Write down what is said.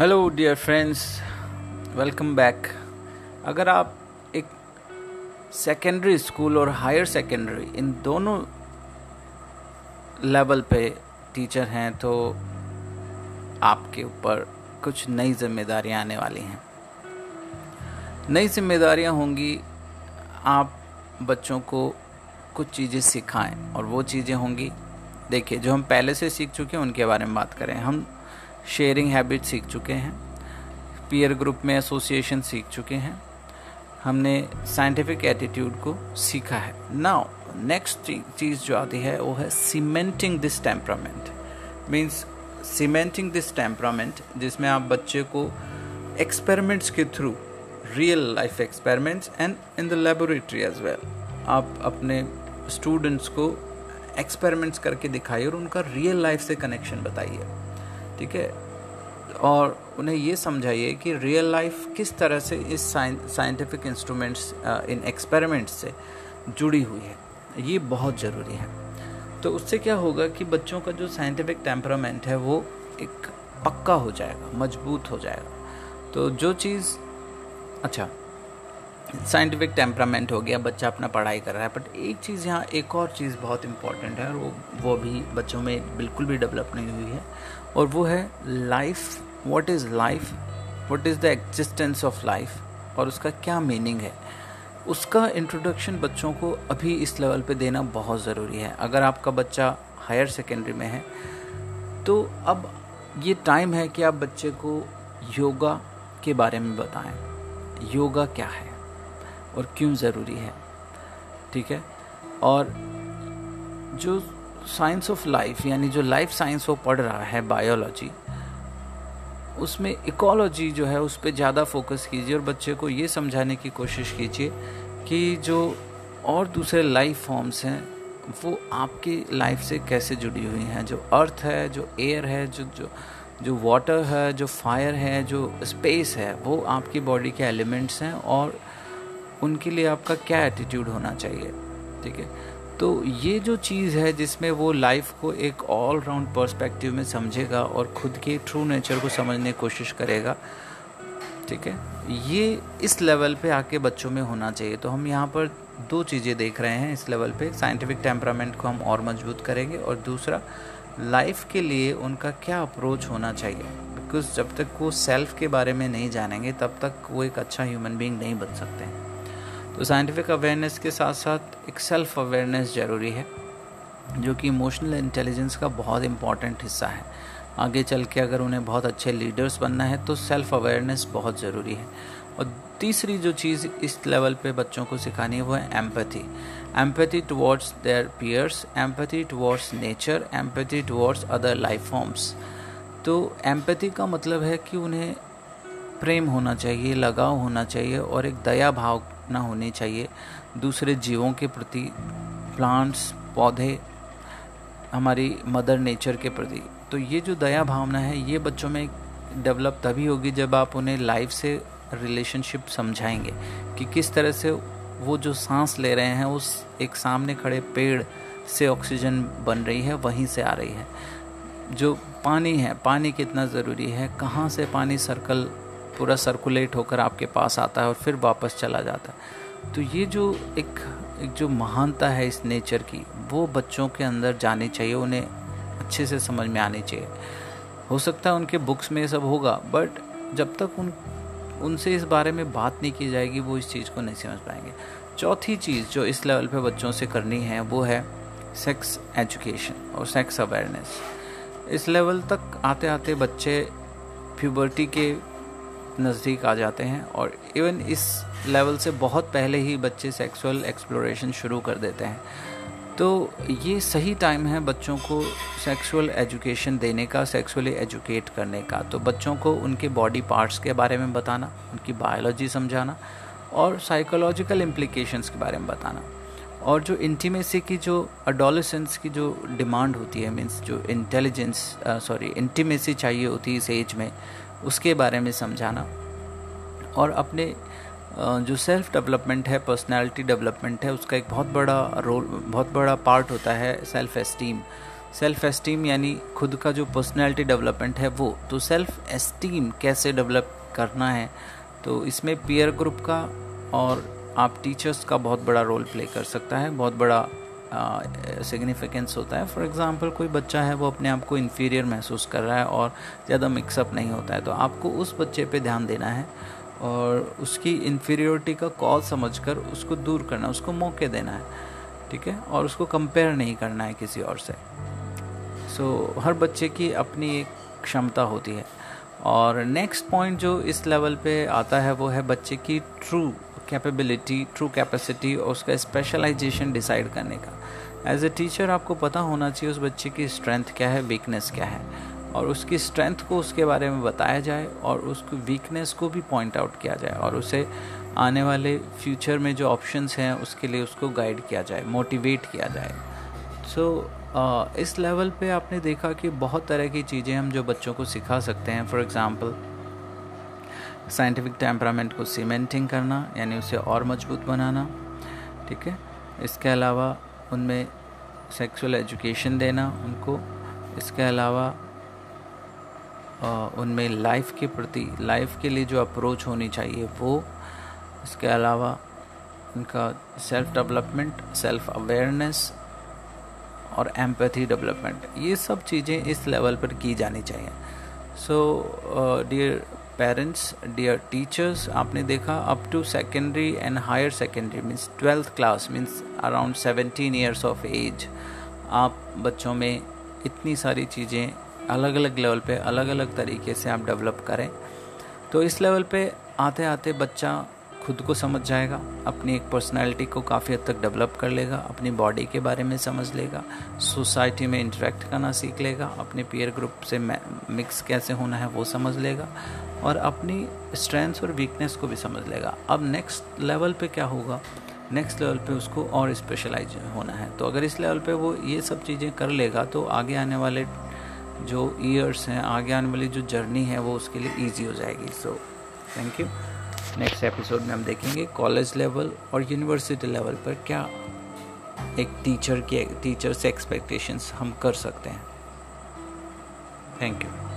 Hello dear friends welcome back अगर आप एक सेकेंडरी स्कूल और हायर सेकेंडरी इन दोनों लेवल पे टीचर हैं तो आपके ऊपर कुछ नई जिम्मेदारियाँ आने वाली हैं। नई जिम्मेदारियाँ होंगी आप बच्चों को कुछ चीज़ें सिखाएँ, और वो चीज़ें होंगी। देखिए, जो हम पहले से सीख चुके हैं, उनके बारे में बात करें। हम शेयरिंग हैबिट सीख चुके हैं पीयर ग्रुप में एसोसिएशन सीख चुके हैं, हमने साइंटिफिक एटीट्यूड को सीखा है। नाउ नेक्स्ट चीज़ जो आती है, वो है cementing this temperament means cementing this temperament जिसमें आप बच्चे को एक्सपेरिमेंट्स के through real life experiments and in the laboratory as well आप अपने स्टूडेंट्स को एक्सपेरिमेंट्स करके दिखाइए और उनका रियल लाइफ से कनेक्शन बताइए। ठीक है? और उन्हें ये समझाइए कि रियल लाइफ किस तरह से इस साइंटिफिक इंस्ट्रूमेंट्स इन एक्सपेरिमेंट्स से जुड़ी हुई है। ये बहुत ज़रूरी है। तो उससे क्या होगा कि बच्चों का जो साइंटिफिक टेम्परामेंट है, वो एक पक्का हो जाएगा, मज़बूत हो जाएगा। तो जो चीज़ अच्छा साइंटिफिक टेम्परामेंट हो गया, बच्चा अपना पढ़ाई कर रहा है बट एक चीज़ यहाँ, एक और चीज़ बहुत इंपॉर्टेंट है, और वो वो भी बच्चों में बिल्कुल भी डेवलप नहीं हुई है। और वो है life what is life what is the existence of life और उसका क्या मीनिंग है? उसका इंट्रोडक्शन बच्चों को अभी इस लेवल पे देना बहुत ज़रूरी है। अगर आपका बच्चा हायर सेकेंडरी में है तो अब ये टाइम है कि आप बच्चे को योगा के बारे में बताएँ। योगा क्या है? और क्यों ज़रूरी है? ठीक है? और जो साइंस ऑफ़ लाइफ, यानी जो लाइफ साइंस वो पढ़ रहा है, बायोलॉजी, उसमें इकोलॉजी जो है, उस पर ज़्यादा फोकस कीजिए और बच्चे को ये समझाने की कोशिश कीजिए कि जो और दूसरे लाइफ फॉर्म्स हैं, वो आपकी लाइफ से कैसे जुड़ी हुई हैं? जो अर्थ है, जो एयर है, जो जो जो वाटर है, जो फायर है, जो स्पेस है, वो आपकी बॉडी के एलिमेंट्स हैं और उनके लिए आपका क्या एटीट्यूड होना चाहिए? ठीक है? तो ये जो चीज़ है जिसमें वो लाइफ को एक ऑल राउंड पर्सपेक्टिव में समझेगा और खुद के ट्रू नेचर को समझने की कोशिश करेगा, ठीक है? ये इस लेवल पे आके बच्चों में होना चाहिए। तो हम यहाँ पर दो चीज़ें देख रहे हैं इस लेवल पे। साइंटिफिक टेम्परामेंट को हम और मज़बूत करेंगे और दूसरा लाइफ के लिए उनका क्या अप्रोच होना चाहिए? बिकॉज़ जब तक वो सेल्फ के बारे में नहीं जानेंगे, तब तक वो एक अच्छा ह्यूमन बींग नहीं बन सकते हैं। तो साइंटिफिक अवेयरनेस के साथ साथ एक सेल्फ अवेयरनेस ज़रूरी है, जो कि इमोशनल इंटेलिजेंस का बहुत इंपॉर्टेंट हिस्सा है। आगे चल के अगर उन्हें बहुत अच्छे लीडर्स बनना है तो सेल्फ अवेयरनेस बहुत ज़रूरी है। और तीसरी जो चीज़ इस लेवल पे बच्चों को सिखानी है, वो है empathy empathy towards their peers empathy towards nature empathy towards other life forms तो एम्पैथी का मतलब है कि उन्हें प्रेम होना चाहिए, लगाव होना चाहिए और एक दया भावना होनी चाहिए। दूसरे जीवों के प्रति प्लांट्स पौधे, हमारी मदर नेचर के प्रति। तो ये जो दया भावना है, ये बच्चों में डेवलप तभी होगी जब आप उन्हें लाइफ से रिलेशनशिप समझाएँगे कि किस तरह से वो जो सांस ले रहे हैं, उस एक सामने खड़े पेड़ से ऑक्सीजन बन रही है, वहीं से आ रही है। जो पानी है, पानी कितना ज़रूरी है, कहाँ से पानी सर्कल पूरा सर्कुलेट होकर आपके पास आता है और फिर वापस चला जाता है। तो ये जो एक एक जो महानता है इस नेचर की, वो बच्चों के अंदर जानी चाहिए, उन्हें अच्छे से समझ में आनी चाहिए। हो सकता है उनके बुक्स में ये सब होगा बट जब तक उन, उनसे इस बारे में बात नहीं की जाएगी, वो इस चीज़ को नहीं समझ पाएँगे। चौथी चीज़ जो इस लेवल पे बच्चों से करनी है, वो है सेक्स एजुकेशन और सेक्स अवेयरनेस इस लेवल तक आते आते बच्चे प्यूबर्टी के नज़दीक आ जाते हैं और इवन इस लेवल से बहुत पहले ही बच्चे सेक्सुअल एक्सप्लोरेशन शुरू कर देते हैं। तो ये सही टाइम है बच्चों को सेक्सुअल एजुकेशन देने का सेक्सुअली एजुकेट करने का। तो बच्चों को उनके बॉडी पार्ट्स के बारे में बताना, उनकी बायोलॉजी समझाना और साइकोलॉजिकल इम्प्लीकेशंस के बारे में बताना। और जो इंटीमेसी की जो अडोलसेंस की जो डिमांड होती है मीन्स जो इंटेलिजेंस सॉरी इंटीमेसी चाहिए होती है इस एज में उसके बारे में समझाना। और अपने जो सेल्फ डेवलपमेंट है पर्सनालिटी डेवलपमेंट है, उसका एक बहुत बड़ा रोल बहुत बड़ा पार्ट होता है सेल्फ एस्टीम सेल्फ एस्टीम यानी खुद का जो पर्सनैलिटी डेवलपमेंट है वो। तो सेल्फ एस्टीम कैसे डेवलप करना है? तो इसमें पीयर ग्रुप का और आप टीचर्स का बहुत बड़ा रोल प्ले कर सकता है, बहुत बड़ा सिग्निफिकेंस होता है। फॉर एग्ज़ाम्पल कोई बच्चा है वो अपने आप को इन्फीरियर महसूस कर रहा है और ज़्यादा मिक्सअप नहीं होता है। तो आपको उस बच्चे पे ध्यान देना है और उसकी इन्फीरियोरिटी का कॉल समझकर उसको दूर करना है उसको मौके देना है ठीक है? और उसको कंपेयर नहीं करना है किसी और से। सो so, हर बच्चे की अपनी एक क्षमता होती है। और नेक्स्ट पॉइंट जो इस लेवल पे आता है वो है बच्चे की ट्रू कैपेबिलिटी ट्रू कैपेसिटी और उसका स्पेशलाइजेशन डिसाइड करने का। एज ए टीचर आपको पता होना चाहिए उस बच्चे की स्ट्रेंथ क्या है वीकनेस क्या है। और उसकी स्ट्रेंथ को उसके बारे में बताया जाए और उसकी वीकनेस को भी पॉइंट आउट किया जाए और उसे आने वाले फ्यूचर में जो ऑप्शंस हैं उसके लिए उसको गाइड किया जाए मोटिवेट किया जाए। सो so, इस लेवल पे आपने देखा कि बहुत तरह की चीज़ें हम जो बच्चों को सिखा सकते हैं। फॉर एग्ज़ाम्पल साइंटिफिक टेम्परामेंट को सीमेंटिंग करना, यानी उसे और मज़बूत बनाना, ठीक है? इसके अलावा उनमें सेक्सुअल एजुकेशन देना उनको, इसके अलावा उनमें लाइफ के प्रति लाइफ के लिए जो अप्रोच होनी चाहिए वो, इसके अलावा उनका सेल्फ डेवलपमेंट सेल्फ अवेयरनेस और एम्पैथी डेवलपमेंट ये सब चीज़ें इस लेवल पर की जानी चाहिए। So dear parents dear teachers आपने देखा up to secondary and higher secondary means twelfth class means around seventeen years of age आप बच्चों में इतनी सारी चीज़ें अलग अलग लेवल पे अलग अलग तरीके से आप डेवलप करें। तो इस लेवल पे आते आते बच्चा खुद को समझ जाएगा, अपनी एक पर्सनैलिटी को काफ़ी हद तक डेवलप कर लेगा, अपनी बॉडी के बारे में समझ लेगा सोसाइटी में इंटरेक्ट करना सीख लेगा, अपने पीयर ग्रुप से मिक्स कैसे होना है वो समझ लेगा और अपनी स्ट्रेंथ्स और वीकनेस को भी समझ लेगा। अब नेक्स्ट लेवल पे क्या होगा? नेक्स्ट लेवल पे उसको और स्पेशलाइज होना है। तो अगर इस लेवल पे वो ये सब चीज़ें कर लेगा तो आगे आने वाले जो ईयर्स हैं, आगे आने वाली जो जर्नी है, वो उसके लिए ईजी हो जाएगी। So thank you next episode में हम देखेंगे कॉलेज लेवल और यूनिवर्सिटी लेवल पर क्या एक टीचर की टीचर से एक्सपेक्टेशंस हम कर सकते हैं। Thank you